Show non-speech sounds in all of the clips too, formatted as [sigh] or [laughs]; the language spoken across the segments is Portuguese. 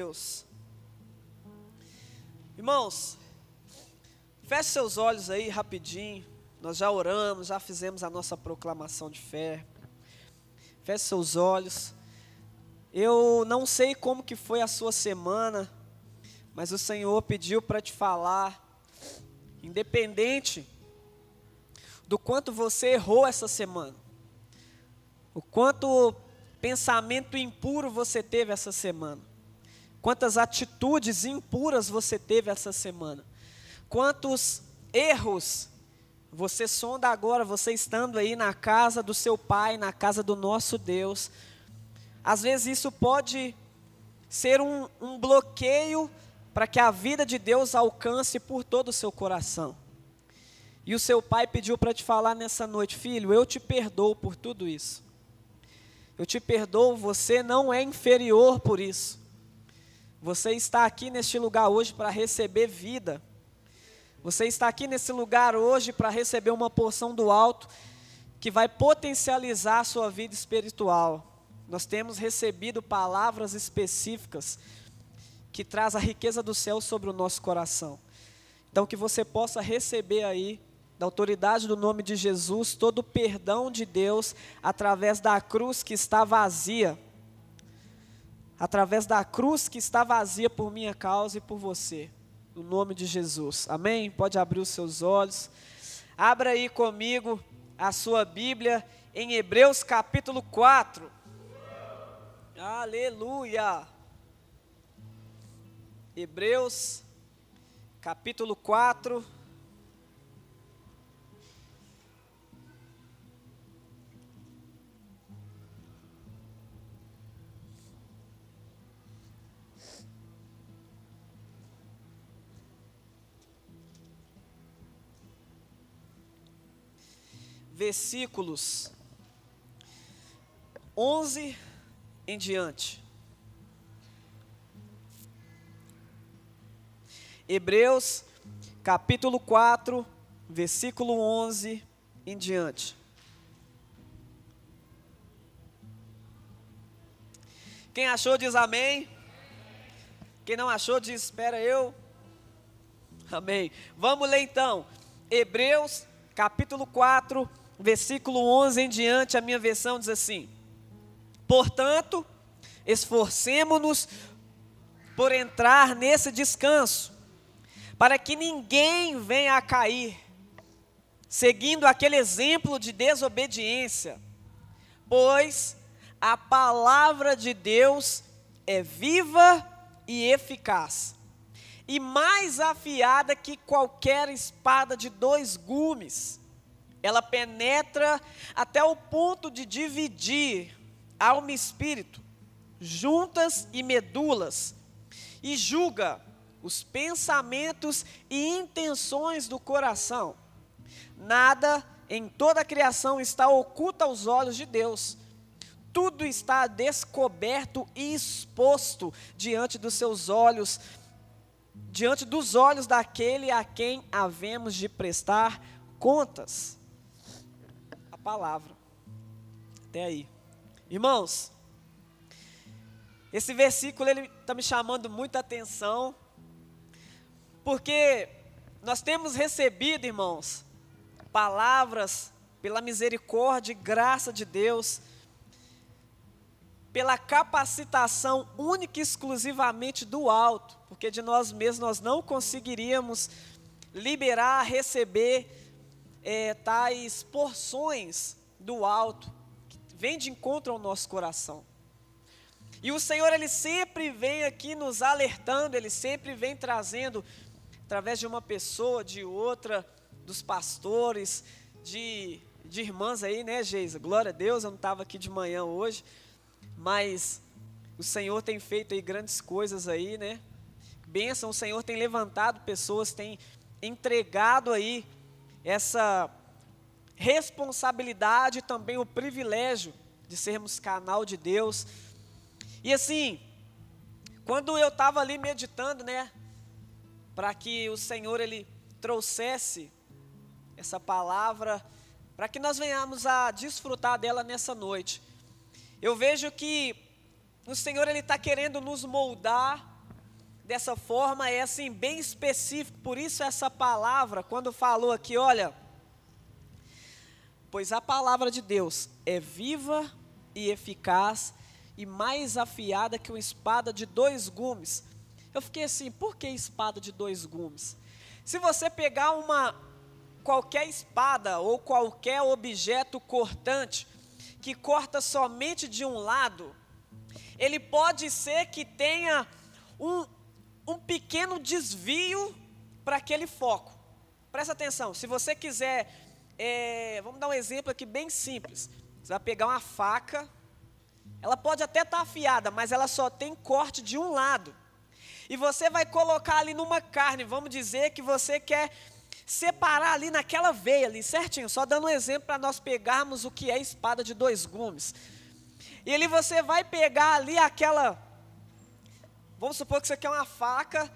Deus. Irmãos, feche seus olhos aí rapidinho. Nós já oramos, já fizemos a nossa proclamação de fé. Feche seus olhos. Eu não sei como que foi a sua semana, mas o Senhor pediu para te falar, independente do quanto você errou essa semana, o quanto pensamento impuro você teve essa semana, quantas atitudes impuras você teve essa semana, quantos erros você sonda agora, você estando aí na casa do seu Pai, na casa do nosso Deus. Às vezes isso pode ser um, um bloqueio para que a vida de Deus alcance por todo o seu coração. E o seu pai pediu para te falar nessa noite, filho, eu te perdoo por tudo isso. Eu te perdoo, você não é inferior por isso. Você está aqui neste lugar hoje para receber vida. Você está aqui nesse lugar hoje para receber uma porção do alto que vai potencializar a sua vida espiritual. Nós temos recebido palavras específicas que traz a riqueza do céu sobre o nosso coração. Então que você possa receber aí da autoridade do nome de Jesus, todo o perdão de Deus através da cruz que está vazia. Através da cruz que está vazia por minha causa e por você. No nome de Jesus. Amém? Pode abrir os seus olhos. Abra aí comigo a sua Bíblia em Hebreus capítulo 4. Aleluia. Hebreus capítulo 4 versículos 11 em diante. Hebreus, capítulo 4, versículo 11 em diante. Quem achou diz amém. Quem não achou diz espera eu. Amém. Vamos ler então. Hebreus, capítulo 4, versículo 11 em diante, a minha versão diz assim: Portanto, esforcemo-nos por entrar nesse descanso, para que ninguém venha a cair, seguindo aquele exemplo de desobediência, pois a palavra de Deus é viva e eficaz, e mais afiada que qualquer espada de dois gumes ela penetra até o ponto de dividir alma e espírito, juntas e medulas, e julga os pensamentos e intenções do coração. Nada em toda a criação está oculto aos olhos de Deus. Tudo está descoberto e exposto diante dos seus olhos, diante dos olhos daquele a quem havemos de prestar contas palavra. Até aí. Irmãos, esse versículo ele está me chamando muita atenção, porque nós temos recebido, irmãos, palavras pela misericórdia e graça de Deus, pela capacitação única e exclusivamente do alto, porque de nós mesmos nós não conseguiríamos liberar, receber é, tais porções do alto, que vem de encontro ao nosso coração. E o Senhor, Ele sempre vem aqui nos alertando, Ele sempre vem trazendo, através de uma pessoa, de outra, dos pastores, de, de irmãs aí, né, Geisa? Glória a Deus, eu não estava aqui de manhã hoje, mas o Senhor tem feito aí grandes coisas aí, né? Bênção, o Senhor tem levantado pessoas, tem entregado aí essa responsabilidade e também o privilégio de sermos canal de Deus. E assim, quando eu estava ali meditando, né, para que o Senhor ele trouxesse essa palavra, para que nós venhamos a desfrutar dela nessa noite. Eu vejo que o Senhor ele está querendo nos moldar dessa forma é assim bem específico, por isso essa palavra, quando falou aqui, olha, pois a palavra de Deus é viva e eficaz e mais afiada que uma espada de dois gumes. Eu fiquei assim, por que espada de dois gumes? Se você pegar uma qualquer espada ou qualquer objeto cortante que corta somente de um lado, ele pode ser que tenha um, um pequeno desvio para aquele foco. Presta atenção, se você quiser, é, vamos dar um exemplo aqui bem simples. Você vai pegar uma faca, ela pode até estar tá afiada, mas ela só tem corte de um lado. E você vai colocar ali numa carne, vamos dizer que você quer separar ali naquela veia ali, certinho, só dando um exemplo para nós pegarmos o que é espada de dois gumes. E ali você vai pegar ali aquela, vamos supor que você quer uma faca,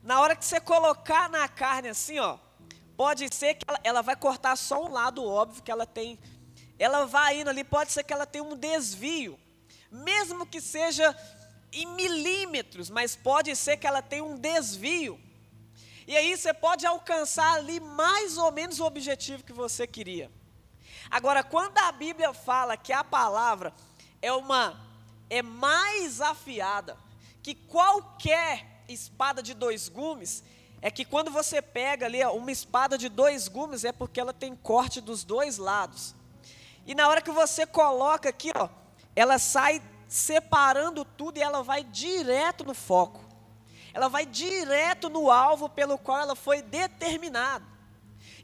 na hora que você colocar na carne assim, ó, pode ser que ela, ela vai cortar só um lado, óbvio que ela tem, ela vai indo ali, pode ser que ela tenha um desvio, mesmo que seja em milímetros, mas pode ser que ela tenha um desvio. E aí você pode alcançar ali mais ou menos o objetivo que você queria. Agora, quando a Bíblia fala que a palavra é uma é mais afiada que qualquer espada de dois gumes, é que quando você pega ali uma espada de dois gumes é porque ela tem corte dos dois lados. E na hora que você coloca aqui, ó, ela sai separando tudo e ela vai direto no foco. Ela vai direto no alvo pelo qual ela foi determinada.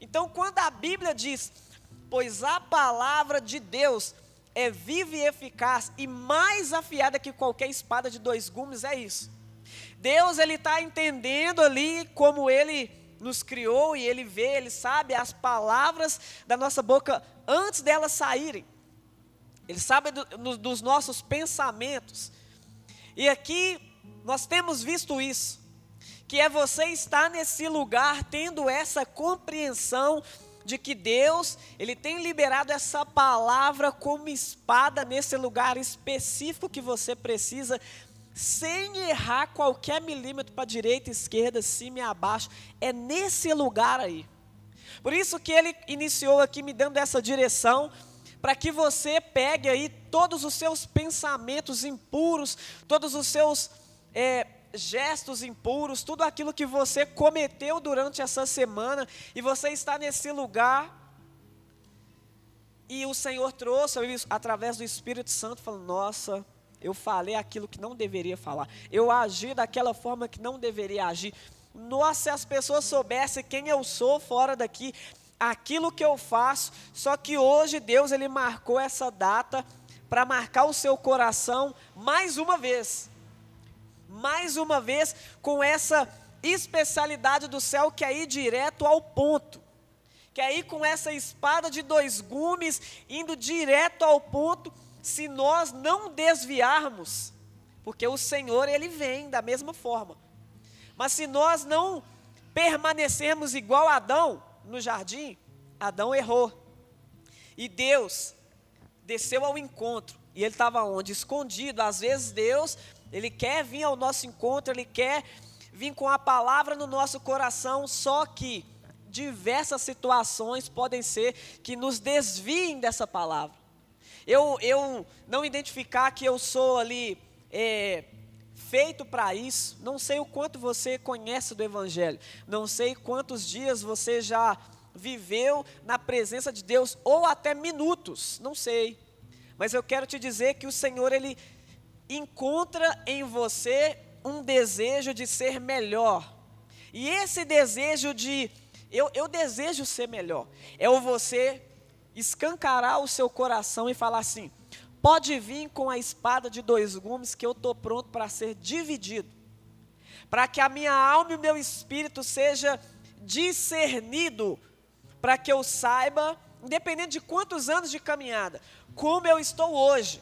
Então, quando a Bíblia diz: "Pois a palavra de Deus é viva e eficaz e mais afiada que qualquer espada de dois gumes", é isso. Deus ele está entendendo ali como Ele nos criou e Ele vê, Ele sabe as palavras da nossa boca antes delas saírem. Ele sabe do, no, dos nossos pensamentos. E aqui nós temos visto isso, que é você estar nesse lugar tendo essa compreensão de que Deus, ele tem liberado essa palavra como espada nesse lugar específico que você precisa, sem errar qualquer milímetro para direita, esquerda, cima e abaixo. É nesse lugar aí. Por isso que ele iniciou aqui me dando essa direção para que você pegue aí todos os seus pensamentos impuros, todos os seus é, gestos impuros, tudo aquilo que você cometeu durante essa semana, e você está nesse lugar, e o Senhor trouxe através do Espírito Santo, falando: Nossa, eu falei aquilo que não deveria falar, eu agi daquela forma que não deveria agir. Nossa, se as pessoas soubessem quem eu sou fora daqui, aquilo que eu faço, só que hoje Deus ele marcou essa data para marcar o seu coração mais uma vez. Mais uma vez com essa especialidade do céu que é ir direto ao ponto. Que é ir com essa espada de dois gumes indo direto ao ponto, se nós não desviarmos, porque o Senhor ele vem da mesma forma. Mas se nós não permanecermos igual Adão, no jardim, Adão errou. E Deus desceu ao encontro. E ele estava onde? Escondido. Às vezes Deus, ele quer vir ao nosso encontro, ele quer vir com a palavra no nosso coração, só que diversas situações podem ser que nos desviem dessa palavra. Eu, eu não identificar que eu sou ali é, feito para isso. Não sei o quanto você conhece do Evangelho, não sei quantos dias você já viveu na presença de Deus, ou até minutos, não sei. Mas eu quero te dizer que o Senhor, Ele encontra em você um desejo de ser melhor. E esse desejo de, eu, eu desejo ser melhor, é o você escancarar o seu coração e falar assim: Pode vir com a espada de dois gumes, que eu estou pronto para ser dividido, para que a minha alma e o meu espírito seja discernido, para que eu saiba, independente de quantos anos de caminhada, como eu estou hoje.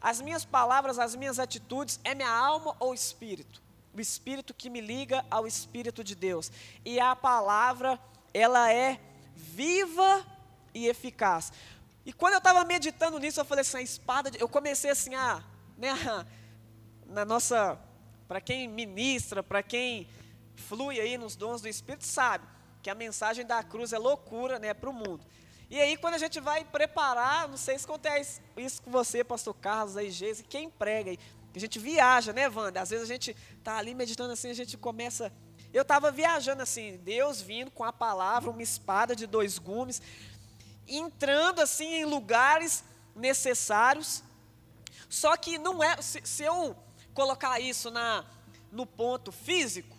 As minhas palavras, as minhas atitudes, é minha alma ou espírito? O espírito que me liga ao espírito de Deus. E a palavra, ela é viva e eficaz. E quando eu estava meditando nisso, eu falei assim, a espada, de... eu comecei assim a, né, [laughs] na nossa para quem ministra, para quem flui aí nos dons do Espírito, sabe que a mensagem da cruz é loucura né, para o mundo. E aí, quando a gente vai preparar, não sei se acontece isso com você, pastor Carlos, aí, Geise, quem prega aí, a gente viaja, né, Wanda? Às vezes a gente está ali meditando assim, a gente começa. Eu estava viajando assim, Deus vindo com a palavra, uma espada de dois gumes, entrando assim em lugares necessários. Só que não é, se, se eu colocar isso na, no ponto físico,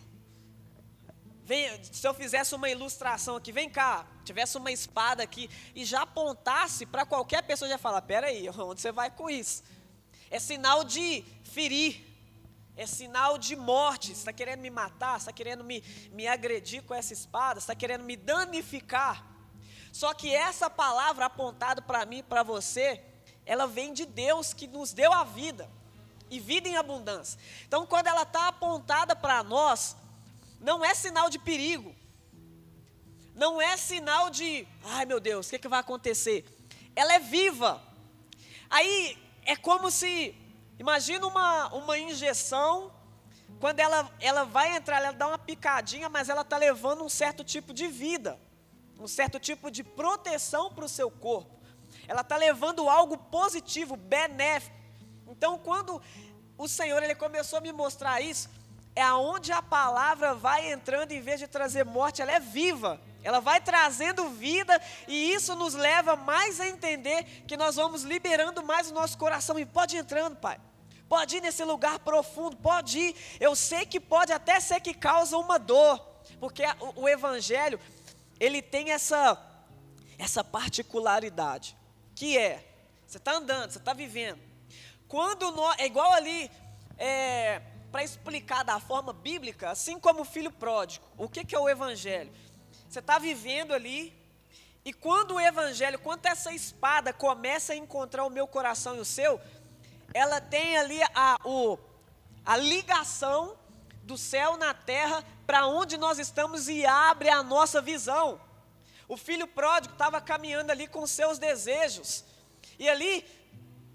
vem, se eu fizesse uma ilustração aqui, vem cá, tivesse uma espada aqui e já apontasse para qualquer pessoa, já falar, peraí, [laughs] onde você vai com isso? É sinal de ferir, é sinal de morte. Você está querendo me matar, está querendo me, me agredir com essa espada, está querendo me danificar. Só que essa palavra apontada para mim, para você, ela vem de Deus que nos deu a vida e vida em abundância. Então, quando ela está apontada para nós, não é sinal de perigo, não é sinal de, ai meu Deus, o que, que vai acontecer? Ela é viva. Aí é como se, imagina uma, uma injeção, quando ela, ela vai entrar, ela dá uma picadinha, mas ela está levando um certo tipo de vida, um certo tipo de proteção para o seu corpo. Ela está levando algo positivo, benéfico. Então, quando o Senhor ele começou a me mostrar isso, é aonde a palavra vai entrando em vez de trazer morte, ela é viva. Ela vai trazendo vida e isso nos leva mais a entender que nós vamos liberando mais o nosso coração e pode ir entrando, Pai. Pode ir nesse lugar profundo, pode ir. Eu sei que pode até ser que causa uma dor, porque o, o evangelho ele tem essa essa particularidade, que é você está andando, você está vivendo. Quando nós, é igual ali é, para explicar da forma bíblica, assim como o filho pródigo. O que, que é o evangelho? Você está vivendo ali, e quando o evangelho, quando essa espada começa a encontrar o meu coração e o seu, ela tem ali a, o, a ligação do céu na terra para onde nós estamos e abre a nossa visão. O filho pródigo estava caminhando ali com seus desejos, e ali,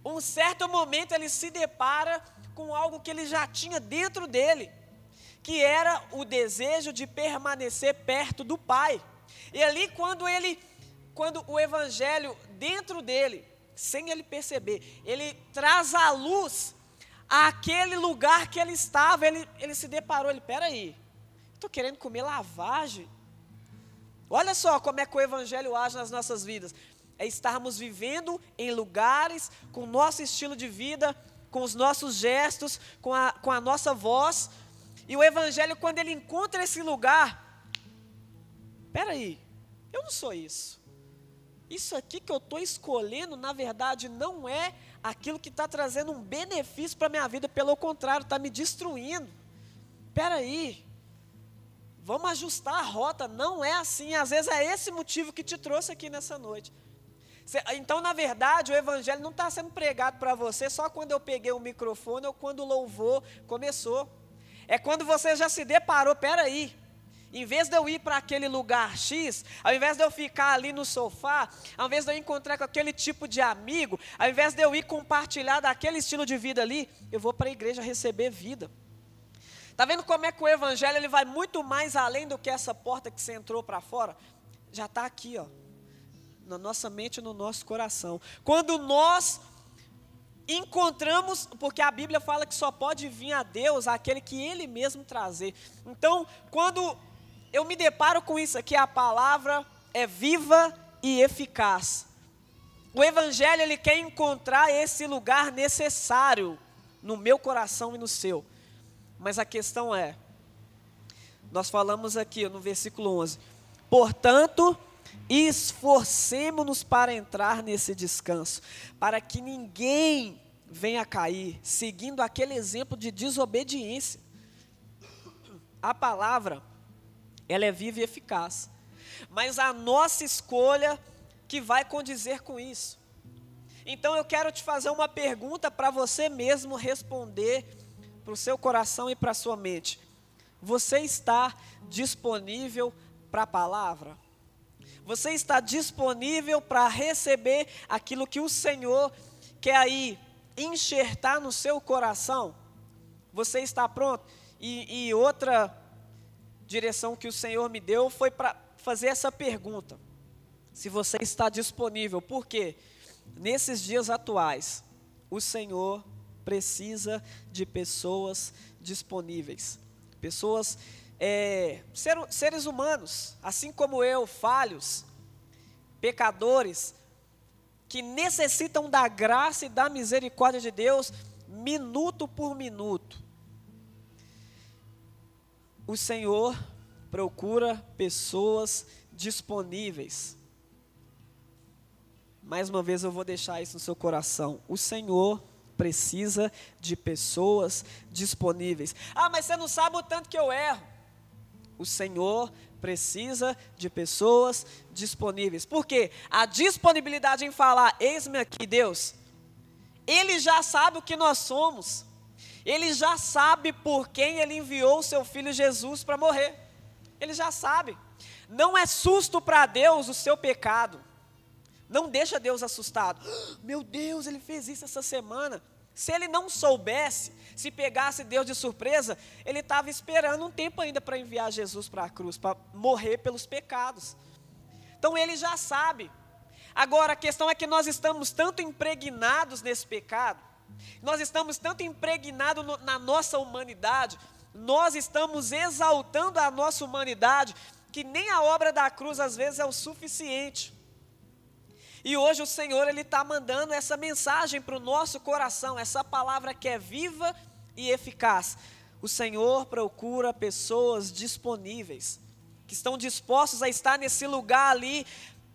um certo momento, ele se depara com algo que ele já tinha dentro dele que era o desejo de permanecer perto do Pai. E ali quando ele, quando o evangelho dentro dele, sem ele perceber, ele traz à luz aquele lugar que ele estava, ele, ele se deparou, ele, peraí, estou querendo comer lavagem? Olha só como é que o evangelho age nas nossas vidas. É estarmos vivendo em lugares com nosso estilo de vida, com os nossos gestos, com a, com a nossa voz, e o Evangelho, quando ele encontra esse lugar, peraí, eu não sou isso. Isso aqui que eu estou escolhendo, na verdade, não é aquilo que está trazendo um benefício para a minha vida, pelo contrário, está me destruindo. Peraí, vamos ajustar a rota, não é assim, às vezes é esse motivo que te trouxe aqui nessa noite. Então, na verdade, o Evangelho não está sendo pregado para você só quando eu peguei o microfone ou quando o louvor começou. É quando você já se deparou, peraí, em vez de eu ir para aquele lugar X, ao invés de eu ficar ali no sofá, ao invés de eu encontrar com aquele tipo de amigo, ao invés de eu ir compartilhar daquele estilo de vida ali, eu vou para a igreja receber vida. Está vendo como é que o evangelho ele vai muito mais além do que essa porta que você entrou para fora? Já está aqui, ó, na nossa mente e no nosso coração. Quando nós encontramos, porque a Bíblia fala que só pode vir a Deus aquele que Ele mesmo trazer. Então, quando eu me deparo com isso aqui, a palavra é viva e eficaz. O Evangelho ele quer encontrar esse lugar necessário no meu coração e no seu. Mas a questão é, nós falamos aqui no versículo 11: portanto, esforcemos-nos para entrar nesse descanso, para que ninguém venha cair, seguindo aquele exemplo de desobediência. A palavra, ela é viva e eficaz, mas a nossa escolha que vai condizer com isso. Então eu quero te fazer uma pergunta para você mesmo responder para o seu coração e para a sua mente. Você está disponível para a palavra? Você está disponível para receber aquilo que o Senhor quer aí enxertar no seu coração? Você está pronto? E, e outra direção que o Senhor me deu foi para fazer essa pergunta: se você está disponível, por quê? Nesses dias atuais, o Senhor precisa de pessoas disponíveis, pessoas, é, ser, seres humanos, assim como eu, falhos, pecadores, que necessitam da graça e da misericórdia de Deus, minuto por minuto. O Senhor procura pessoas disponíveis. Mais uma vez eu vou deixar isso no seu coração. O Senhor precisa de pessoas disponíveis. Ah, mas você não sabe o tanto que eu erro. O Senhor precisa de pessoas disponíveis. Por quê? A disponibilidade em falar, eis-me aqui, Deus. Ele já sabe o que nós somos. Ele já sabe por quem ele enviou o seu filho Jesus para morrer. Ele já sabe. Não é susto para Deus o seu pecado. Não deixa Deus assustado. [gasps] Meu Deus, ele fez isso essa semana. Se ele não soubesse, se pegasse Deus de surpresa, ele estava esperando um tempo ainda para enviar Jesus para a cruz, para morrer pelos pecados. Então ele já sabe. Agora a questão é que nós estamos tanto impregnados nesse pecado, nós estamos tanto impregnados no, na nossa humanidade, nós estamos exaltando a nossa humanidade, que nem a obra da cruz às vezes é o suficiente. E hoje o Senhor ele está mandando essa mensagem para o nosso coração, essa palavra que é viva e eficaz. O Senhor procura pessoas disponíveis, que estão dispostos a estar nesse lugar ali.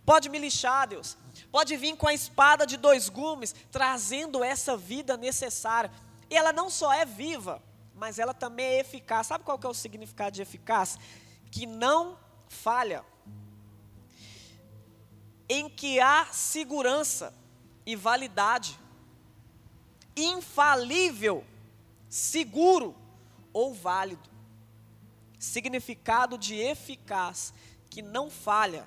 Pode me lixar, Deus. Pode vir com a espada de dois gumes, trazendo essa vida necessária. E ela não só é viva, mas ela também é eficaz. Sabe qual que é o significado de eficaz? Que não falha em que há segurança e validade, infalível, seguro ou válido. Significado de eficaz, que não falha,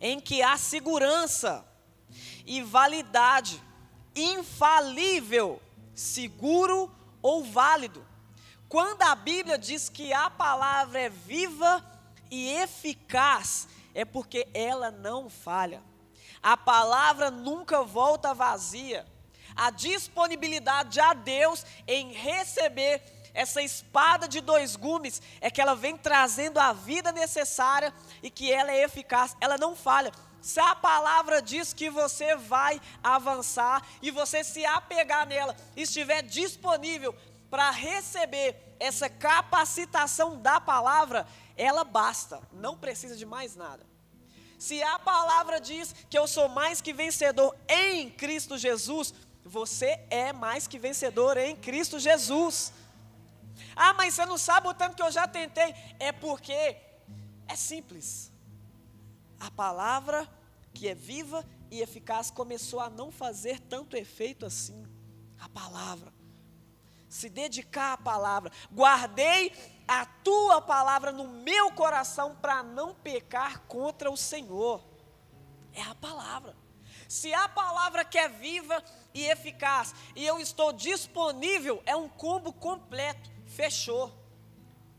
em que há segurança e validade, infalível, seguro ou válido. Quando a Bíblia diz que a palavra é viva e eficaz, é porque ela não falha. A palavra nunca volta vazia. A disponibilidade a Deus em receber essa espada de dois gumes é que ela vem trazendo a vida necessária e que ela é eficaz, ela não falha. Se a palavra diz que você vai avançar e você se apegar nela, estiver disponível para receber essa capacitação da palavra, ela basta, não precisa de mais nada. Se a palavra diz que eu sou mais que vencedor em Cristo Jesus, você é mais que vencedor em Cristo Jesus. Ah, mas você não sabe o tanto que eu já tentei. É porque é simples. A palavra que é viva e eficaz começou a não fazer tanto efeito assim. A palavra. Se dedicar à palavra. Guardei a tua palavra no meu coração para não pecar contra o Senhor. É a palavra. Se a palavra que é viva e eficaz e eu estou disponível, é um combo completo. Fechou.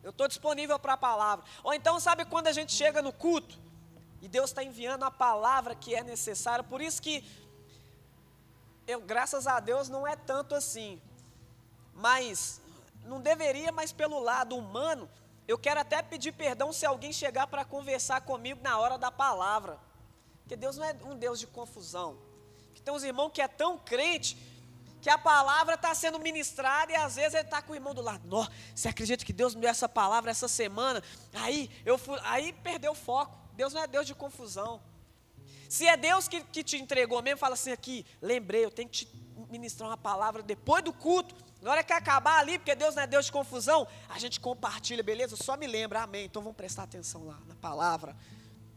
Eu estou disponível para a palavra. Ou então, sabe quando a gente chega no culto e Deus está enviando a palavra que é necessária? Por isso que eu, graças a Deus, não é tanto assim. Mas não deveria, mas pelo lado humano, eu quero até pedir perdão se alguém chegar para conversar comigo na hora da palavra. Porque Deus não é um Deus de confusão. Que tem uns irmãos que é tão crente que a palavra está sendo ministrada e às vezes ele está com o irmão do lado. Nó, você acredita que Deus me deu essa palavra essa semana? Aí eu fui, aí perdeu o foco. Deus não é Deus de confusão. Se é Deus que, que te entregou mesmo, fala assim aqui, lembrei, eu tenho que te ministrar uma palavra depois do culto. Na hora que acabar ali, porque Deus não é Deus de confusão, a gente compartilha, beleza? Só me lembra, amém. Então vamos prestar atenção lá na palavra.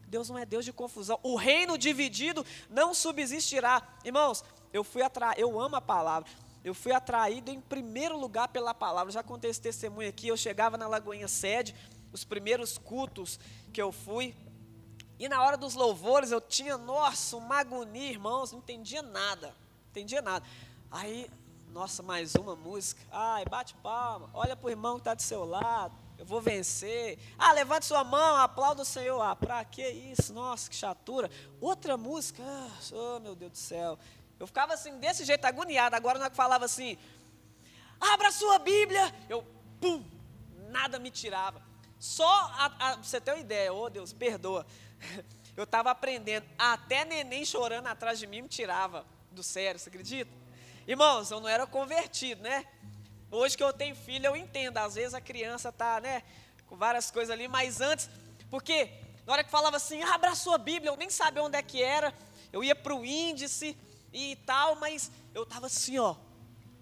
Deus não é Deus de confusão. O reino dividido não subsistirá. Irmãos, eu fui atraído, eu amo a palavra. Eu fui atraído em primeiro lugar pela palavra. Já contei esse testemunho aqui. Eu chegava na Lagoinha Sede, os primeiros cultos que eu fui. E na hora dos louvores eu tinha, nossa, uma agonia, irmãos, não entendia nada. Não entendia nada. Aí Nossa, mais uma música. Ai, bate palma. Olha para o irmão que está do seu lado. Eu vou vencer. Ah, levante sua mão, aplauda o Senhor. Ah, para que isso? Nossa, que chatura. Outra música. Ah, oh, meu Deus do céu. Eu ficava assim, desse jeito, agoniado. Agora, na que falava assim, abra sua Bíblia. Eu, pum, nada me tirava. Só, a, a, você ter uma ideia, oh Deus, perdoa. [laughs] Eu estava aprendendo, até neném chorando atrás de mim me tirava do sério, você acredita? Irmãos, eu não era convertido, né? Hoje que eu tenho filho, eu entendo. Às vezes a criança tá, né, com várias coisas ali, mas antes, porque na hora que falava assim, abra a sua Bíblia, eu nem sabia onde é que era. Eu ia para o índice e tal, mas eu estava assim, ó,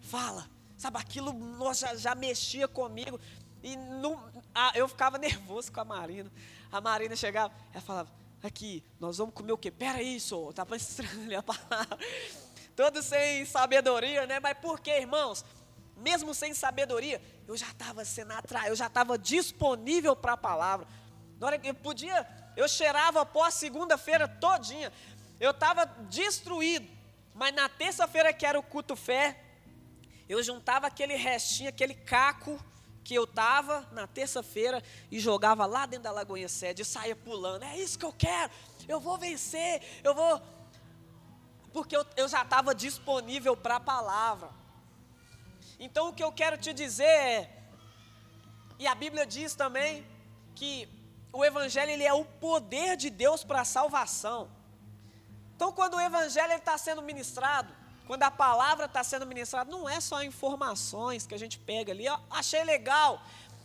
fala, sabe, aquilo já, já mexia comigo. E não, ah, eu ficava [laughs] nervoso com a Marina. A Marina chegava, ela falava, aqui, nós vamos comer o quê? Pera senhor, tá estranho [laughs] a palavra. Todo sem sabedoria, né? Mas por quê, irmãos? Mesmo sem sabedoria, eu já estava sendo atraído, eu já estava disponível para a palavra. Na hora que eu podia, eu cheirava após segunda-feira todinha. Eu estava destruído. Mas na terça-feira que era o culto fé, eu juntava aquele restinho, aquele caco que eu estava na terça-feira e jogava lá dentro da Lagoinha Sede e saía pulando. É isso que eu quero, eu vou vencer, eu vou. Porque eu, eu já estava disponível para a palavra. Então o que eu quero te dizer é, e a Bíblia diz também, que o Evangelho ele é o poder de Deus para a salvação. Então quando o Evangelho está sendo ministrado, quando a palavra está sendo ministrada, não é só informações que a gente pega ali, ó, achei legal,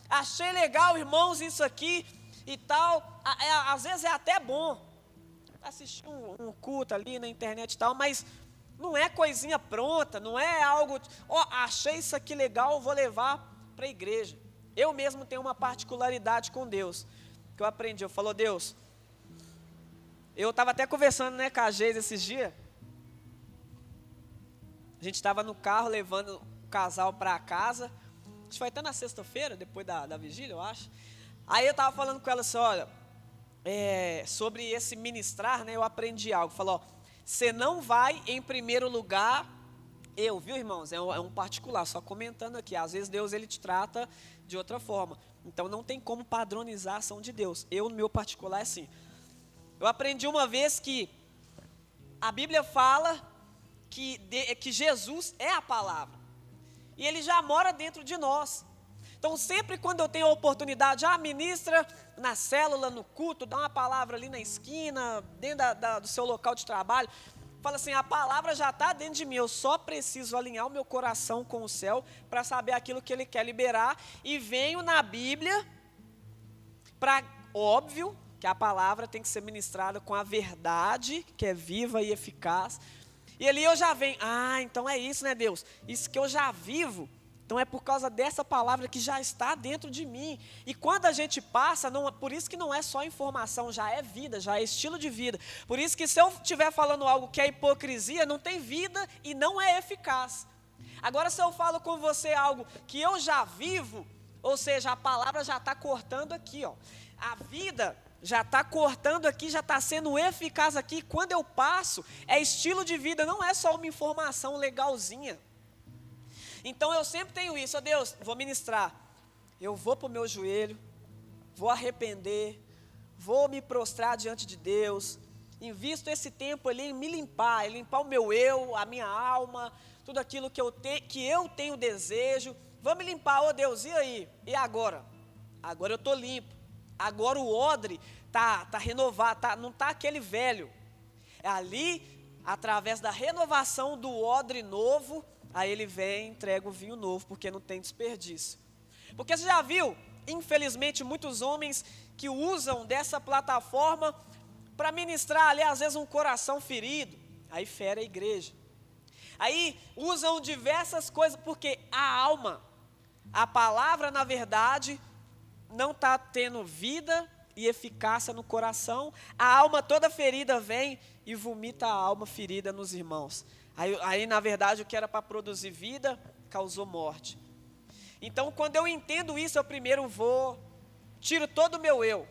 achei legal, irmãos, isso aqui e tal. É, às vezes é até bom assistir um, um, culto ali na internet e tal, mas não é coisinha pronta, não é algo, ó, achei isso aqui legal, vou levar para a igreja. Eu mesmo tenho uma particularidade com Deus, que eu aprendi. Eu falo, Deus, eu estava até conversando né, com a Geis esses dias. A gente estava no carro levando o casal para casa. Acho que foi até na sexta-feira, depois da, da vigília, eu acho. Aí eu estava falando com ela assim, olha, é, sobre esse ministrar, né, eu aprendi algo. Falou, você não vai em primeiro lugar, eu, viu irmãos, é um, é um particular, só comentando aqui. Às vezes Deus ele te trata de outra forma. Então não tem como padronizar a ação de Deus. Eu, no meu particular, é assim. Eu aprendi uma vez que a Bíblia fala que, de, que Jesus é a palavra. E ele já mora dentro de nós. Então, sempre quando eu tenho a oportunidade, ah, ministra na célula, no culto, dá uma palavra ali na esquina, dentro da, da, do seu local de trabalho, fala assim: a palavra já está dentro de mim, eu só preciso alinhar o meu coração com o céu para saber aquilo que ele quer liberar. E venho na Bíblia, para, óbvio, que a palavra tem que ser ministrada com a verdade, que é viva e eficaz, e ali eu já venho, ah, então é isso, né, Deus? Isso que eu já vivo. Então é por causa dessa palavra que já está dentro de mim. E quando a gente passa, não, por isso que não é só informação, já é vida, já é estilo de vida. Por isso que se eu estiver falando algo que é hipocrisia, não tem vida e não é eficaz. Agora, se eu falo com você algo que eu já vivo, ou seja, a palavra já está cortando aqui, ó. A vida já está cortando aqui, já está sendo eficaz aqui. Quando eu passo, é estilo de vida, não é só uma informação legalzinha. Então eu sempre tenho isso, ó Deus, vou ministrar. Eu vou para o meu joelho, vou arrepender, vou me prostrar diante de Deus, invisto esse tempo ali em me limpar, em limpar o meu eu, a minha alma, tudo aquilo que eu, te, que eu tenho desejo. Vamos limpar, ó Deus, e aí? E agora? Agora eu estou limpo. Agora o odre tá, tá renovado, tá, não tá aquele velho. É ali, através da renovação do odre novo, aí ele vem e entrega o vinho novo, porque não tem desperdício. Porque você já viu, infelizmente, muitos homens que usam dessa plataforma para ministrar ali, às vezes, um coração ferido. Aí fere a igreja. Aí usam diversas coisas, porque a alma, a palavra, na verdade, não está tendo vida e eficácia no coração, a alma toda ferida vem e vomita a alma ferida nos irmãos. Aí, aí na verdade, o que era para produzir vida causou morte. Então, quando eu entendo isso, eu primeiro vou, tiro todo o meu eu,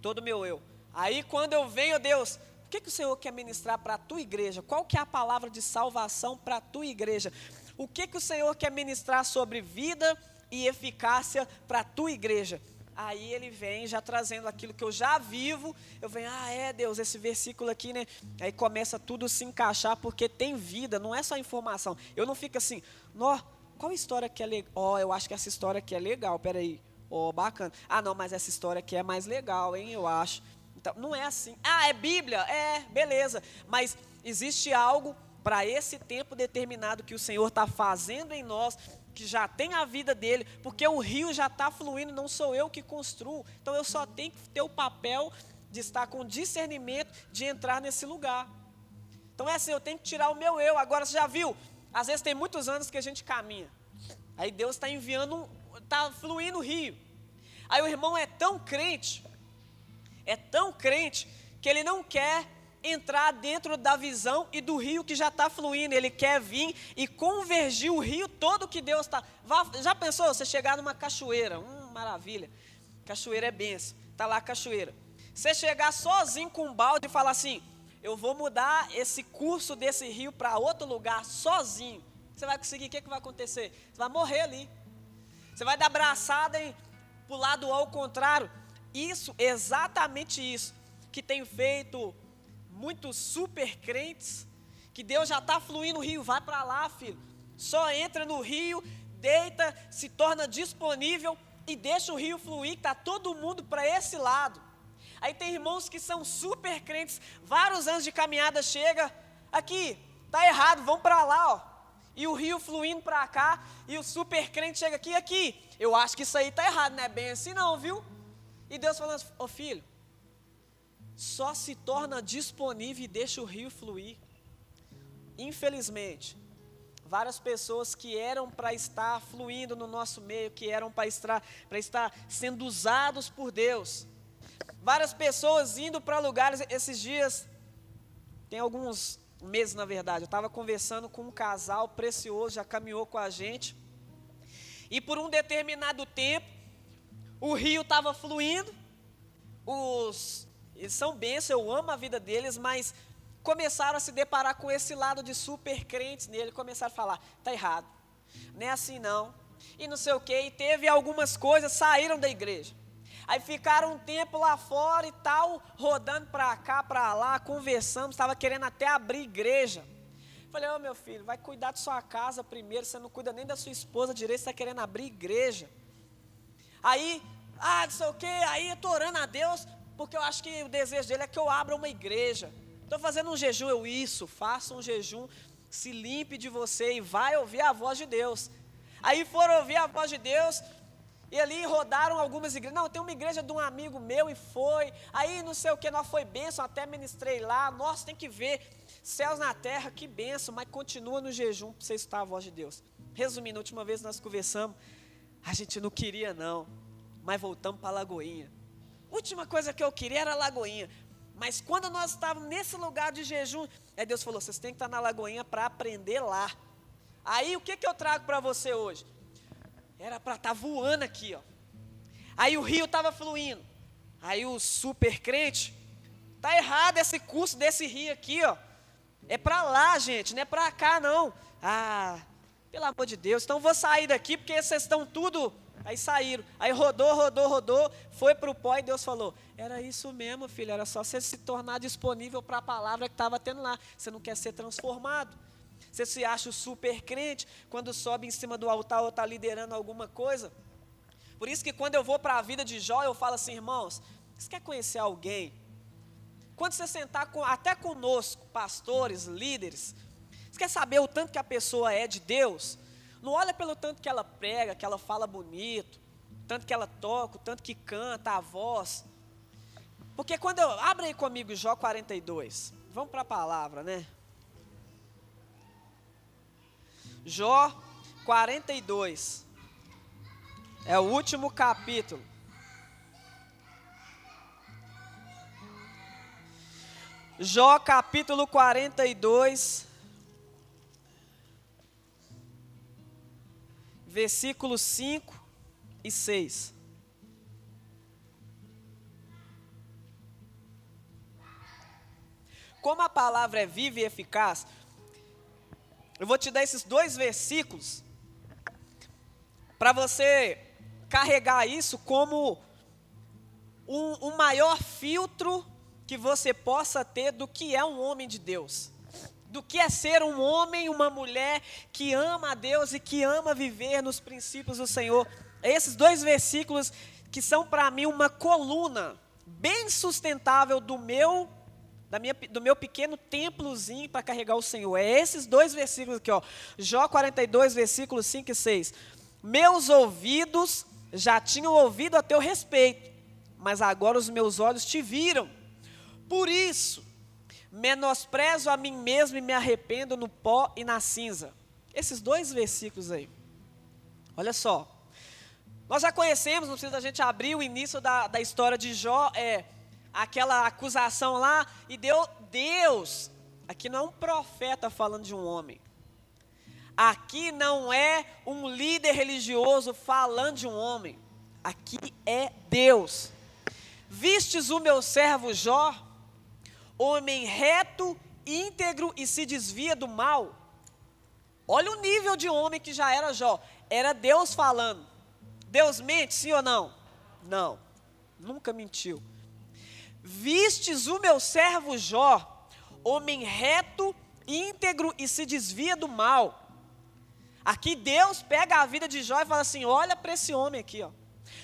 todo o meu eu. Aí, quando eu venho, Deus, o que, que o Senhor quer ministrar para a tua igreja? Qual que é a palavra de salvação para a tua igreja? O que, que o Senhor quer ministrar sobre vida e eficácia para a tua igreja? Aí ele vem já trazendo aquilo que eu já vivo. Eu venho, ah, é Deus, esse versículo aqui, né? Aí começa tudo se encaixar porque tem vida, não é só informação. Eu não fico assim, nó, qual história que é legal? Ó, eu acho que essa história aqui é legal, peraí. Ó, oh, bacana. Ah, não, mas essa história aqui é mais legal, hein? Eu acho. Então, não é assim. Ah, é Bíblia? É, beleza. Mas existe algo para esse tempo determinado que o Senhor está fazendo em nós que já tem a vida dele, porque o rio já está fluindo, não sou eu que construo. Então eu só tenho que ter o papel de estar com discernimento de entrar nesse lugar. Então é assim, eu tenho que tirar o meu eu. Agora você já viu? Às vezes tem muitos anos que a gente caminha. Aí Deus está enviando, está fluindo o rio. Aí o irmão é tão crente, é tão crente, que ele não quer entrar dentro da visão e do rio que já está fluindo. Ele quer vir e convergir o rio todo que Deus está. Já pensou você chegar numa cachoeira? Hum, maravilha. Cachoeira é benção. Está lá a cachoeira. Você chegar sozinho com um balde e falar assim: Eu vou mudar esse curso desse rio para outro lugar sozinho. Você vai conseguir, o que, que vai acontecer? Você vai morrer ali. Você vai dar braçada e pular do ao contrário. Isso, exatamente isso, que tem feito muitos super crentes, que Deus já está fluindo no rio, vai para lá, filho. Só entra no rio, deita, se torna disponível e deixa o rio fluir, está todo mundo para esse lado. Aí tem irmãos que são super crentes, vários anos de caminhada chega, aqui, tá errado, vão para lá, ó. E o rio fluindo para cá, e o super crente chega aqui, aqui. Eu acho que isso aí tá errado, não é bem assim não, viu? E Deus falando, ô oh, filho, só se torna disponível e deixa o rio fluir. Infelizmente, várias pessoas que eram para estar fluindo no nosso meio, que eram para estar, estar sendo usados por Deus. Várias pessoas indo para lugares, esses dias, tem alguns meses na verdade, eu estava conversando com um casal precioso, já caminhou com a gente, e por um determinado tempo, o rio estava fluindo, os eles são bênçãos, eu amo a vida deles, mas começaram a se deparar com esse lado de super crentes nele, começaram a falar, tá errado, não é assim não, e não sei o que, e teve algumas coisas, saíram da igreja. Aí ficaram um tempo lá fora e tal, rodando para cá, para lá, conversando, estava querendo até abrir igreja. Falei, ô oh, meu filho, vai cuidar de sua casa primeiro, você não cuida nem da sua esposa direito, você está querendo abrir igreja. Aí, ah, não sei o que, aí eu estou orando a Deus, porque eu acho que o desejo dele é que eu abra uma igreja. Estou fazendo um jejum, eu isso, faça um jejum, se limpe de você e vai ouvir a voz de Deus. Aí foram ouvir a voz de Deus, e ali rodaram algumas igrejas. Não, tem uma igreja de um amigo meu e foi. Aí não sei o que, nós foi bênção, até ministrei lá. Nossa, tem que ver. Céus na terra, que bênção, mas continua no jejum para você escutar a voz de Deus. Resumindo, a última vez nós conversamos, a gente não queria não, mas voltamos para a Lagoinha última coisa que eu queria era a Lagoinha. Mas quando nós estávamos nesse lugar de jejum, é Deus falou: vocês têm que estar na Lagoinha para aprender lá. Aí o que, que eu trago para você hoje? Era para estar tá voando aqui, ó. Aí o rio estava fluindo. Aí o super crente, tá errado esse curso desse rio aqui, ó. É para lá, gente, não é para cá não. Ah, pelo amor de Deus. Então vou sair daqui porque vocês estão tudo Aí saíram. Aí rodou, rodou, rodou, foi para o pó e Deus falou: Era isso mesmo, filho, era só você se tornar disponível para a palavra que estava tendo lá. Você não quer ser transformado. Você se acha super crente quando sobe em cima do altar ou está liderando alguma coisa. Por isso que quando eu vou para a vida de Jó, eu falo assim, irmãos, você quer conhecer alguém? Quando você sentar com, até conosco, pastores, líderes, você quer saber o tanto que a pessoa é de Deus? Não olha pelo tanto que ela prega, que ela fala bonito, tanto que ela toca, tanto que canta, a voz. Porque quando eu. Abre aí comigo Jó 42. Vamos para a palavra, né? Jó 42. É o último capítulo. Jó capítulo 42. Versículos 5 e 6. Como a palavra é viva e eficaz, Eu vou te dar esses dois versículos para você carregar isso como um, um maior filtro que você possa ter do que é um homem de Deus do que é ser um homem uma mulher que ama a Deus e que ama viver nos princípios do Senhor. Esses dois versículos que são para mim uma coluna bem sustentável do meu da minha, do meu pequeno templozinho para carregar o Senhor. É esses dois versículos aqui, ó. Jó 42, versículos 5 e 6. Meus ouvidos já tinham ouvido a teu respeito, mas agora os meus olhos te viram. Por isso, menosprezo a mim mesmo e me arrependo no pó e na cinza. Esses dois versículos aí. Olha só. Nós já conhecemos, não precisa a gente abrir o início da, da história de Jó, é aquela acusação lá, e deu Deus, aqui não é um profeta falando de um homem. Aqui não é um líder religioso falando de um homem. Aqui é Deus. Vistes o meu servo Jó, homem reto, íntegro e se desvia do mal. Olha o nível de homem que já era Jó. Era Deus falando. Deus mente, sim ou não? Não, nunca mentiu. Vistes o meu servo Jó, homem reto, íntegro e se desvia do mal. Aqui Deus pega a vida de Jó e fala assim: olha para esse homem aqui, ó.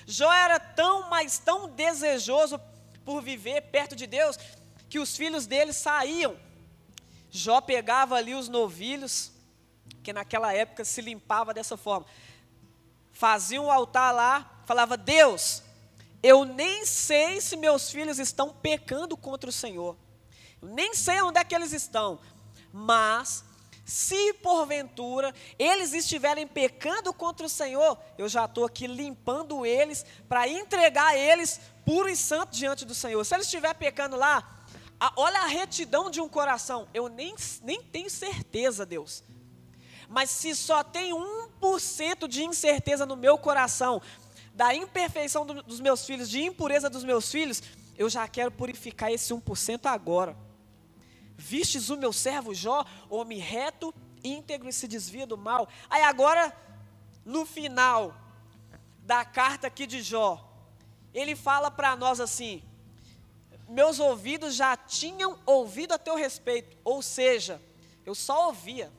Jó era tão, mas tão desejoso por viver perto de Deus, que os filhos dele saíam. Jó pegava ali os novilhos, que naquela época se limpava dessa forma. Fazia um altar lá, falava: Deus, eu nem sei se meus filhos estão pecando contra o Senhor. Eu nem sei onde é que eles estão. Mas, se porventura eles estiverem pecando contra o Senhor, eu já estou aqui limpando eles para entregar eles puro e santo diante do Senhor. Se eles estiverem pecando lá, a, olha a retidão de um coração. Eu nem, nem tenho certeza, Deus. Mas se só tem 1% de incerteza no meu coração, da imperfeição do, dos meus filhos, de impureza dos meus filhos, eu já quero purificar esse 1% agora. Vistes o meu servo Jó, homem reto, íntegro e se desvia do mal. Aí agora, no final da carta aqui de Jó, ele fala para nós assim: meus ouvidos já tinham ouvido a teu respeito, ou seja, eu só ouvia.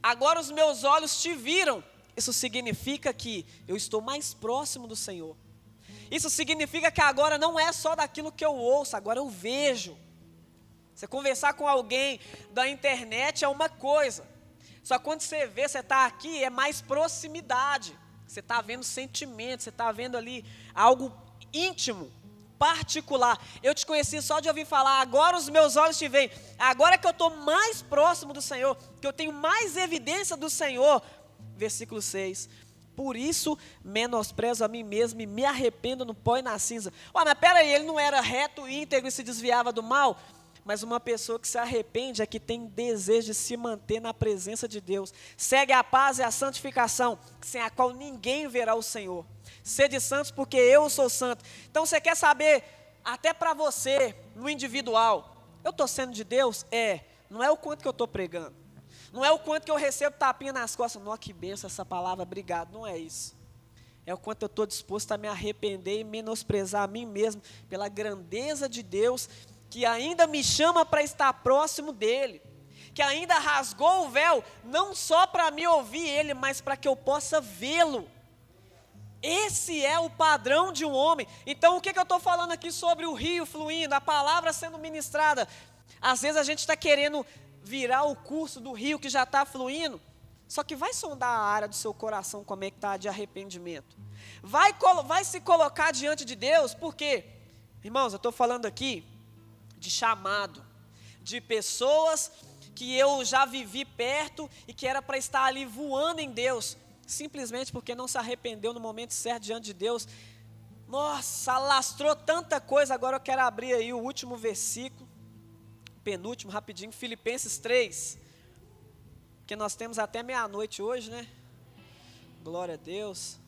Agora os meus olhos te viram. Isso significa que eu estou mais próximo do Senhor. Isso significa que agora não é só daquilo que eu ouço, agora eu vejo. Você conversar com alguém da internet é uma coisa. Só quando você vê, você está aqui, é mais proximidade. Você está vendo sentimentos, você está vendo ali algo íntimo particular. Eu te conheci só de ouvir falar, agora os meus olhos te veem. Agora que eu estou mais próximo do Senhor, que eu tenho mais evidência do Senhor. Versículo 6. Por isso menosprezo a mim mesmo e me arrependo no pó e na cinza. Olha, mas peraí, ele não era reto, íntegro e se desviava do mal? Mas uma pessoa que se arrepende é que tem desejo de se manter na presença de Deus. Segue a paz e a santificação, sem a qual ninguém verá o Senhor. Sede santos porque eu sou santo. Então você quer saber, até para você, no individual, eu estou sendo de Deus? É. Não é o quanto que eu estou pregando. Não é o quanto que eu recebo tapinha nas costas. Nossa, que benção essa palavra, obrigado. Não é isso. É o quanto eu estou disposto a me arrepender e menosprezar a mim mesmo pela grandeza de Deus que ainda me chama para estar próximo dele, que ainda rasgou o véu, não só para me ouvir ele, mas para que eu possa vê-lo. Esse é o padrão de um homem. Então, o que, que eu estou falando aqui sobre o rio fluindo, a palavra sendo ministrada? Às vezes a gente está querendo virar o curso do rio que já está fluindo, só que vai sondar a área do seu coração como é que está de arrependimento. Vai, vai se colocar diante de Deus, porque, irmãos, eu estou falando aqui de chamado, de pessoas que eu já vivi perto e que era para estar ali voando em Deus, simplesmente porque não se arrependeu no momento certo diante de Deus. Nossa, alastrou tanta coisa. Agora eu quero abrir aí o último versículo, penúltimo, rapidinho, Filipenses 3. Que nós temos até meia-noite hoje, né? Glória a Deus.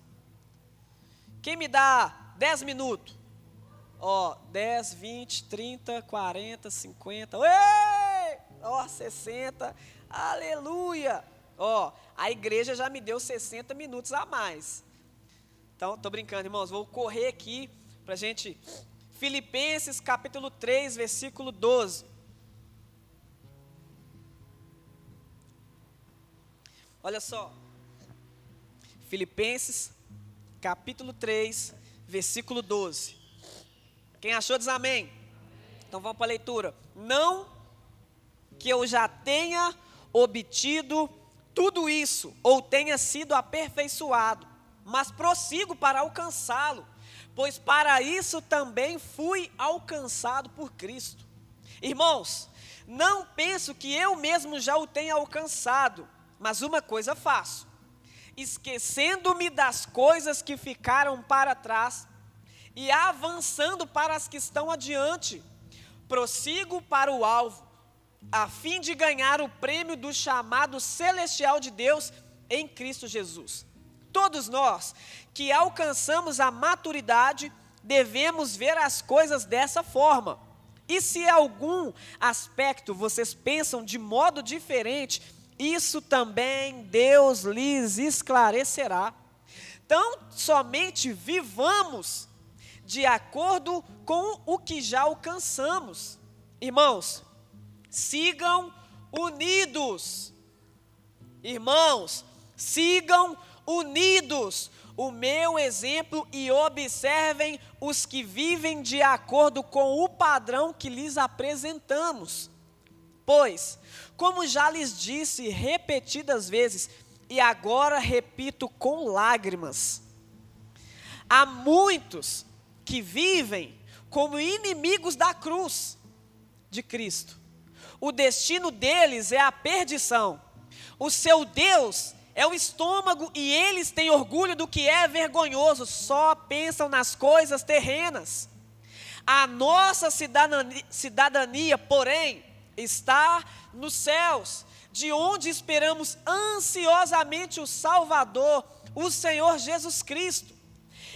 Quem me dá 10 minutos? Ó, 10, 20, 30, 40, 50. Ei! ó, 60, aleluia. Ó, a igreja já me deu 60 minutos a mais. Então, tô brincando, irmãos, vou correr aqui para gente. Filipenses capítulo 3, versículo 12. Olha só. Filipenses capítulo 3, versículo 12. Quem achou diz amém. Então vamos para a leitura. Não que eu já tenha obtido tudo isso, ou tenha sido aperfeiçoado, mas prossigo para alcançá-lo, pois para isso também fui alcançado por Cristo. Irmãos, não penso que eu mesmo já o tenha alcançado, mas uma coisa faço, esquecendo-me das coisas que ficaram para trás e avançando para as que estão adiante, prossigo para o alvo, a fim de ganhar o prêmio do chamado celestial de Deus em Cristo Jesus. Todos nós que alcançamos a maturidade devemos ver as coisas dessa forma. E se algum aspecto vocês pensam de modo diferente, isso também Deus lhes esclarecerá. Então, somente vivamos de acordo com o que já alcançamos. Irmãos, sigam unidos. Irmãos, sigam unidos o meu exemplo e observem os que vivem de acordo com o padrão que lhes apresentamos. Pois, como já lhes disse repetidas vezes, e agora repito com lágrimas, há muitos que vivem como inimigos da cruz de Cristo. O destino deles é a perdição. O seu Deus é o estômago e eles têm orgulho do que é vergonhoso, só pensam nas coisas terrenas. A nossa cidadania, cidadania, porém, está nos céus, de onde esperamos ansiosamente o Salvador, o Senhor Jesus Cristo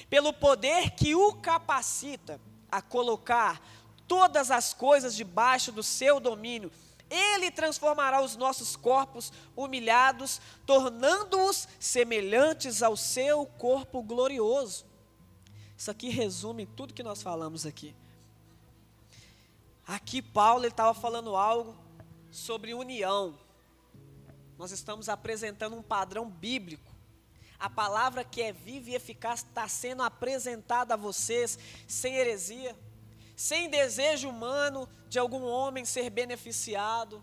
pelo poder que o capacita a colocar todas as coisas debaixo do seu domínio. Ele transformará os nossos corpos humilhados, tornando-os semelhantes ao seu corpo glorioso. Isso aqui resume tudo que nós falamos aqui. Aqui Paulo estava falando algo sobre união. Nós estamos apresentando um padrão bíblico a palavra que é viva e eficaz está sendo apresentada a vocês sem heresia, sem desejo humano de algum homem ser beneficiado.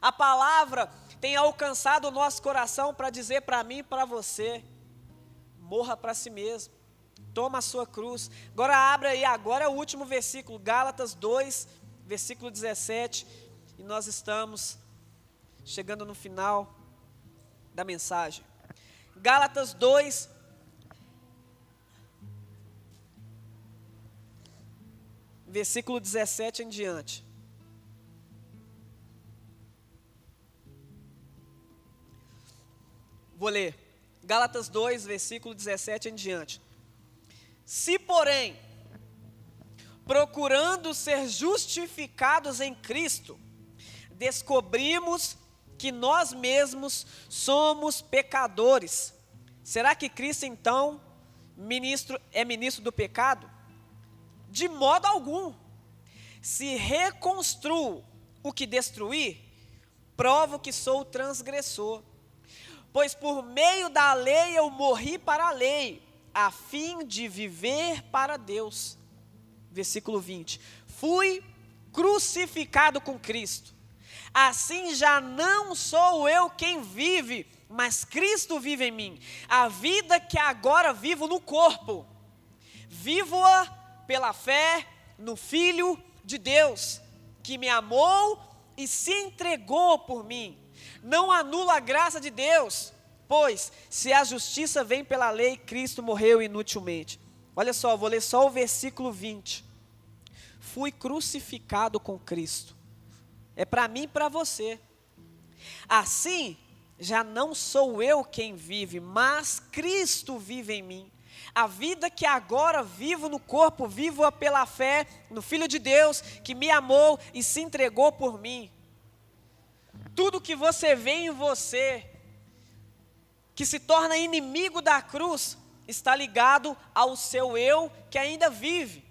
A palavra tem alcançado o nosso coração para dizer para mim e para você: morra para si mesmo, toma a sua cruz. Agora abra aí, agora é o último versículo, Gálatas 2, versículo 17, e nós estamos chegando no final da mensagem. Gálatas 2, versículo 17 em diante. Vou ler. Gálatas 2, versículo 17 em diante. Se, porém, procurando ser justificados em Cristo, descobrimos que nós mesmos somos pecadores, será que Cristo então ministro é ministro do pecado? De modo algum. Se reconstruo o que destruí, provo que sou transgressor. Pois por meio da lei eu morri para a lei, a fim de viver para Deus. Versículo 20. Fui crucificado com Cristo. Assim já não sou eu quem vive, mas Cristo vive em mim. A vida que agora vivo no corpo, vivo-a pela fé no Filho de Deus, que me amou e se entregou por mim. Não anula a graça de Deus, pois se a justiça vem pela lei, Cristo morreu inutilmente. Olha só, vou ler só o versículo 20. Fui crucificado com Cristo é para mim e para você. Assim, já não sou eu quem vive, mas Cristo vive em mim. A vida que agora vivo no corpo, vivo-a pela fé no Filho de Deus que me amou e se entregou por mim. tudo que você vê em você, que se torna inimigo da cruz, está ligado ao seu eu que ainda vive.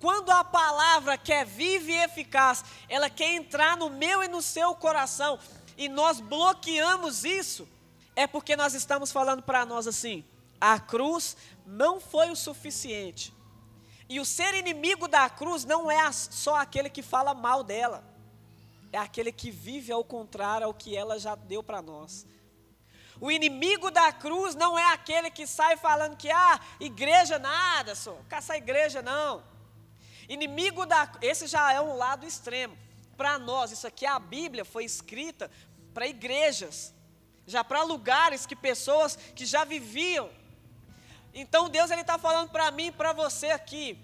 Quando a palavra que é viva e eficaz, ela quer entrar no meu e no seu coração, e nós bloqueamos isso, é porque nós estamos falando para nós assim: a cruz não foi o suficiente. E o ser inimigo da cruz não é só aquele que fala mal dela, é aquele que vive ao contrário ao que ela já deu para nós. O inimigo da cruz não é aquele que sai falando que, ah, igreja nada, só, caça igreja não. Inimigo da. Esse já é um lado extremo. Para nós, isso aqui, a Bíblia foi escrita para igrejas, já para lugares que pessoas que já viviam. Então Deus ele está falando para mim e para você aqui,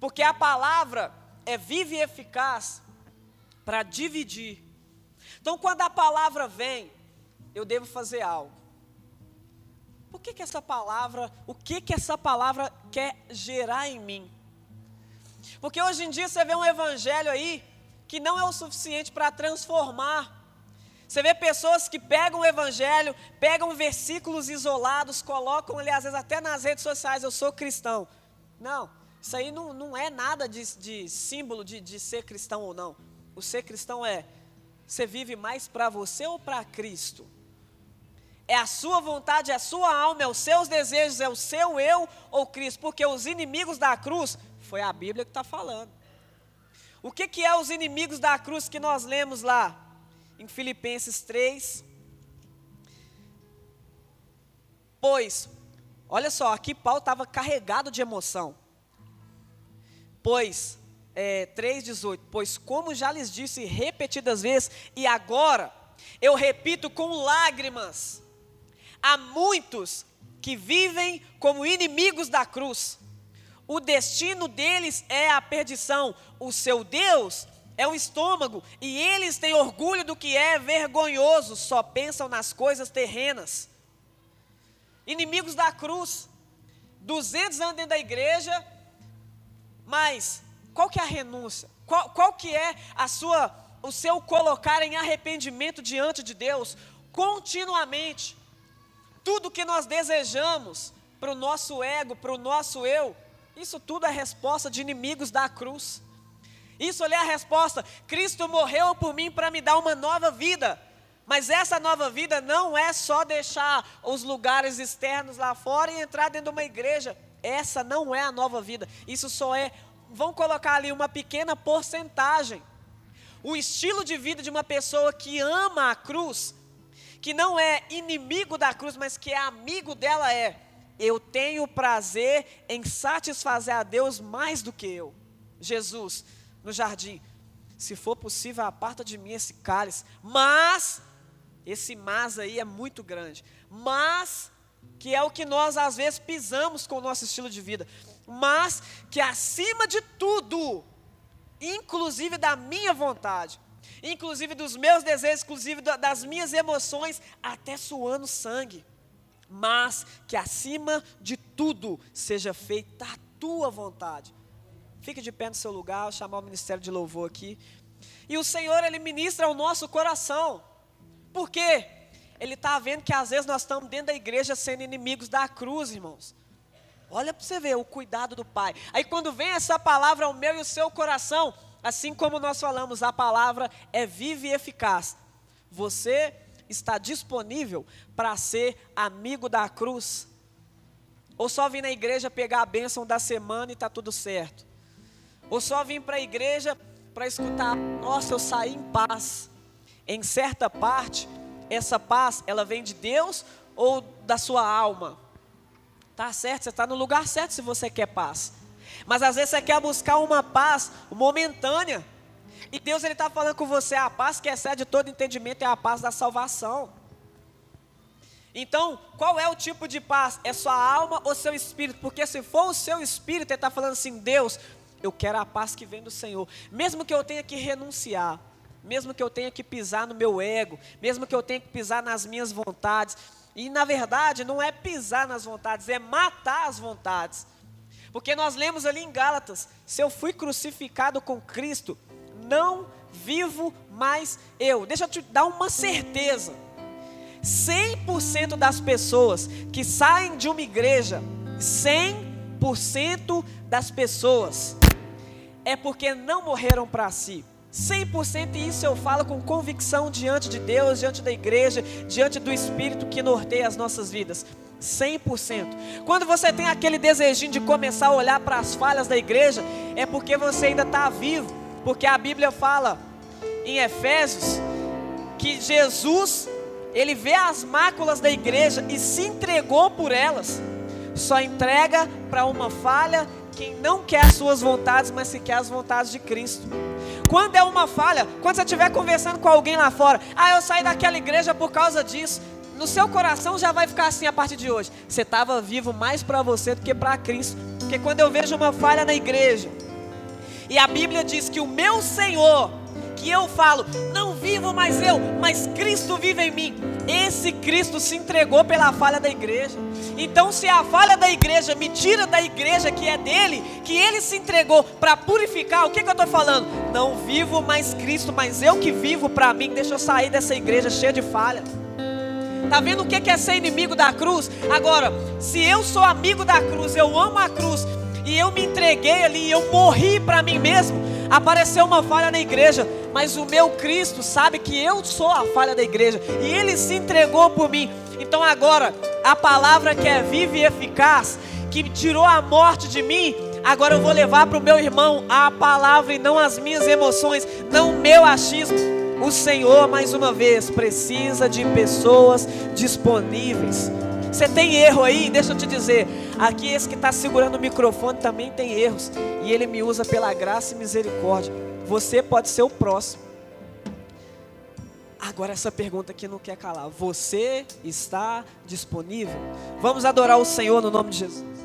porque a palavra é viva e eficaz para dividir. Então, quando a palavra vem, eu devo fazer algo. Por que, que essa palavra, o que que essa palavra quer gerar em mim? Porque hoje em dia você vê um evangelho aí que não é o suficiente para transformar. Você vê pessoas que pegam o evangelho, pegam versículos isolados, colocam ali, às vezes até nas redes sociais, eu sou cristão. Não, isso aí não, não é nada de, de símbolo de, de ser cristão ou não. O ser cristão é, você vive mais para você ou para Cristo? É a sua vontade, é a sua alma, é os seus desejos, é o seu eu ou Cristo? Porque os inimigos da cruz foi a Bíblia que está falando. O que, que é os inimigos da cruz que nós lemos lá? Em Filipenses 3. Pois, olha só, aqui Paulo estava carregado de emoção. Pois, é, 3,18: Pois, como já lhes disse repetidas vezes, e agora eu repito com lágrimas, há muitos que vivem como inimigos da cruz o destino deles é a perdição, o seu Deus é o estômago, e eles têm orgulho do que é vergonhoso, só pensam nas coisas terrenas. Inimigos da cruz, 200 anos dentro da igreja, mas qual que é a renúncia? Qual, qual que é a sua, o seu colocar em arrependimento diante de Deus? Continuamente, tudo que nós desejamos para o nosso ego, para o nosso eu, isso tudo é resposta de inimigos da cruz. Isso é a resposta. Cristo morreu por mim para me dar uma nova vida. Mas essa nova vida não é só deixar os lugares externos lá fora e entrar dentro de uma igreja. Essa não é a nova vida. Isso só é, vão colocar ali uma pequena porcentagem. O estilo de vida de uma pessoa que ama a cruz, que não é inimigo da cruz, mas que é amigo dela é eu tenho prazer em satisfazer a Deus mais do que eu. Jesus, no jardim, se for possível, aparta de mim esse cálice, mas, esse mas aí é muito grande, mas, que é o que nós às vezes pisamos com o nosso estilo de vida, mas que acima de tudo, inclusive da minha vontade, inclusive dos meus desejos, inclusive das minhas emoções, até suando sangue. Mas que acima de tudo seja feita a tua vontade. Fique de pé no seu lugar, chamar o ministério de louvor aqui. E o Senhor, Ele ministra ao nosso coração. Por quê? Ele está vendo que às vezes nós estamos dentro da igreja sendo inimigos da cruz, irmãos. Olha para você ver o cuidado do Pai. Aí quando vem essa palavra ao meu e o seu coração, assim como nós falamos, a palavra é viva e eficaz. Você está disponível para ser amigo da cruz? Ou só vir na igreja pegar a bênção da semana e está tudo certo? Ou só vir para a igreja para escutar, nossa, eu saí em paz. Em certa parte, essa paz, ela vem de Deus ou da sua alma? Tá certo, você está no lugar certo se você quer paz. Mas às vezes você quer buscar uma paz momentânea. E Deus ele está falando com você, a paz que excede todo entendimento é a paz da salvação. Então, qual é o tipo de paz? É sua alma ou seu espírito? Porque se for o seu espírito, ele está falando assim, Deus, eu quero a paz que vem do Senhor. Mesmo que eu tenha que renunciar, mesmo que eu tenha que pisar no meu ego, mesmo que eu tenha que pisar nas minhas vontades. E na verdade, não é pisar nas vontades, é matar as vontades. Porque nós lemos ali em Gálatas: se eu fui crucificado com Cristo, não vivo mais eu. Deixa eu te dar uma certeza. 100% das pessoas que saem de uma igreja, 100% das pessoas é porque não morreram para si. 100% e isso eu falo com convicção diante de Deus, diante da igreja, diante do Espírito que norteia as nossas vidas. 100%. Quando você tem aquele desejinho de começar a olhar para as falhas da igreja, é porque você ainda está vivo. Porque a Bíblia fala em Efésios que Jesus, ele vê as máculas da igreja e se entregou por elas. Só entrega para uma falha quem não quer as suas vontades, mas se quer as vontades de Cristo. Quando é uma falha, quando você estiver conversando com alguém lá fora, ah, eu saí daquela igreja por causa disso. No seu coração já vai ficar assim a partir de hoje. Você estava vivo mais para você do que para Cristo. Porque quando eu vejo uma falha na igreja, e a Bíblia diz que o meu Senhor, que eu falo, não vivo mais eu, mas Cristo vive em mim. Esse Cristo se entregou pela falha da igreja. Então, se a falha da igreja me tira da igreja que é dele, que ele se entregou para purificar, o que, que eu estou falando? Não vivo mais Cristo, mas eu que vivo para mim. Deixa eu sair dessa igreja cheia de falha. Tá vendo o que é ser inimigo da cruz? Agora, se eu sou amigo da cruz, eu amo a cruz, e eu me entreguei ali, eu morri para mim mesmo, apareceu uma falha na igreja, mas o meu Cristo sabe que eu sou a falha da igreja, e ele se entregou por mim. Então agora, a palavra que é viva e eficaz, que tirou a morte de mim, agora eu vou levar para o meu irmão a palavra e não as minhas emoções, não o meu achismo. O Senhor, mais uma vez, precisa de pessoas disponíveis. Você tem erro aí? Deixa eu te dizer. Aqui, esse que está segurando o microfone também tem erros. E ele me usa pela graça e misericórdia. Você pode ser o próximo. Agora, essa pergunta aqui não quer calar. Você está disponível? Vamos adorar o Senhor no nome de Jesus.